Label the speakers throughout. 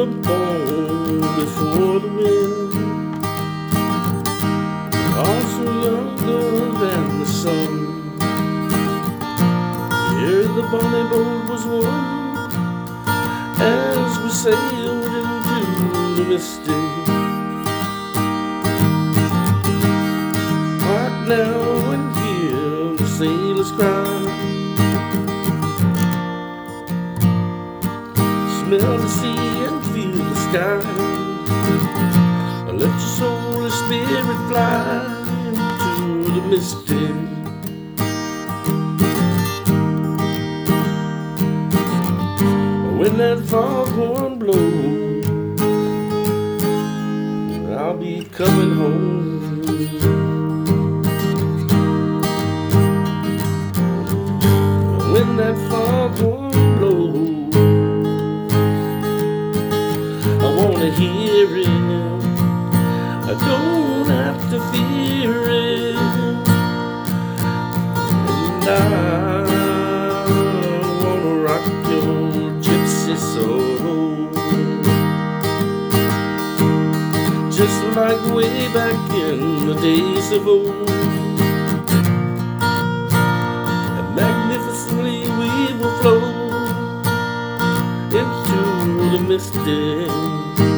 Speaker 1: a bone before the wind. Also younger than the sun. Here the bonny boat was won as we sailed into the misty. Part now and hear the sailors cry. smell the sea and sky. Let your soul and spirit fly into the misty. When that foghorn blows, I'll be coming home. When that foghorn hear it. I don't have to fear it. And I wanna rock your gypsy soul. Just like way back in the days of old. Magnificently we will flow into the misty.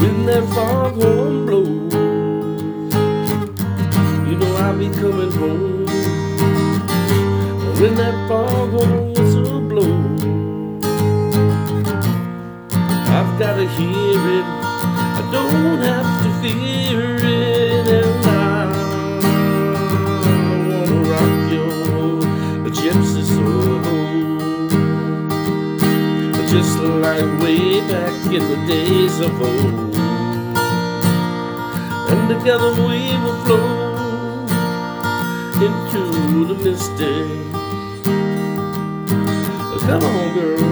Speaker 1: When that foghorn blows, you know I'll be coming home. When that foghorn whistle blows, I've gotta hear it. Don't have to fear it, and I wanna rock your gypsy soul just like way back in the days of old. And together we will flow into the misty. Come on, girl.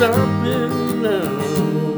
Speaker 1: Too late to stop it now.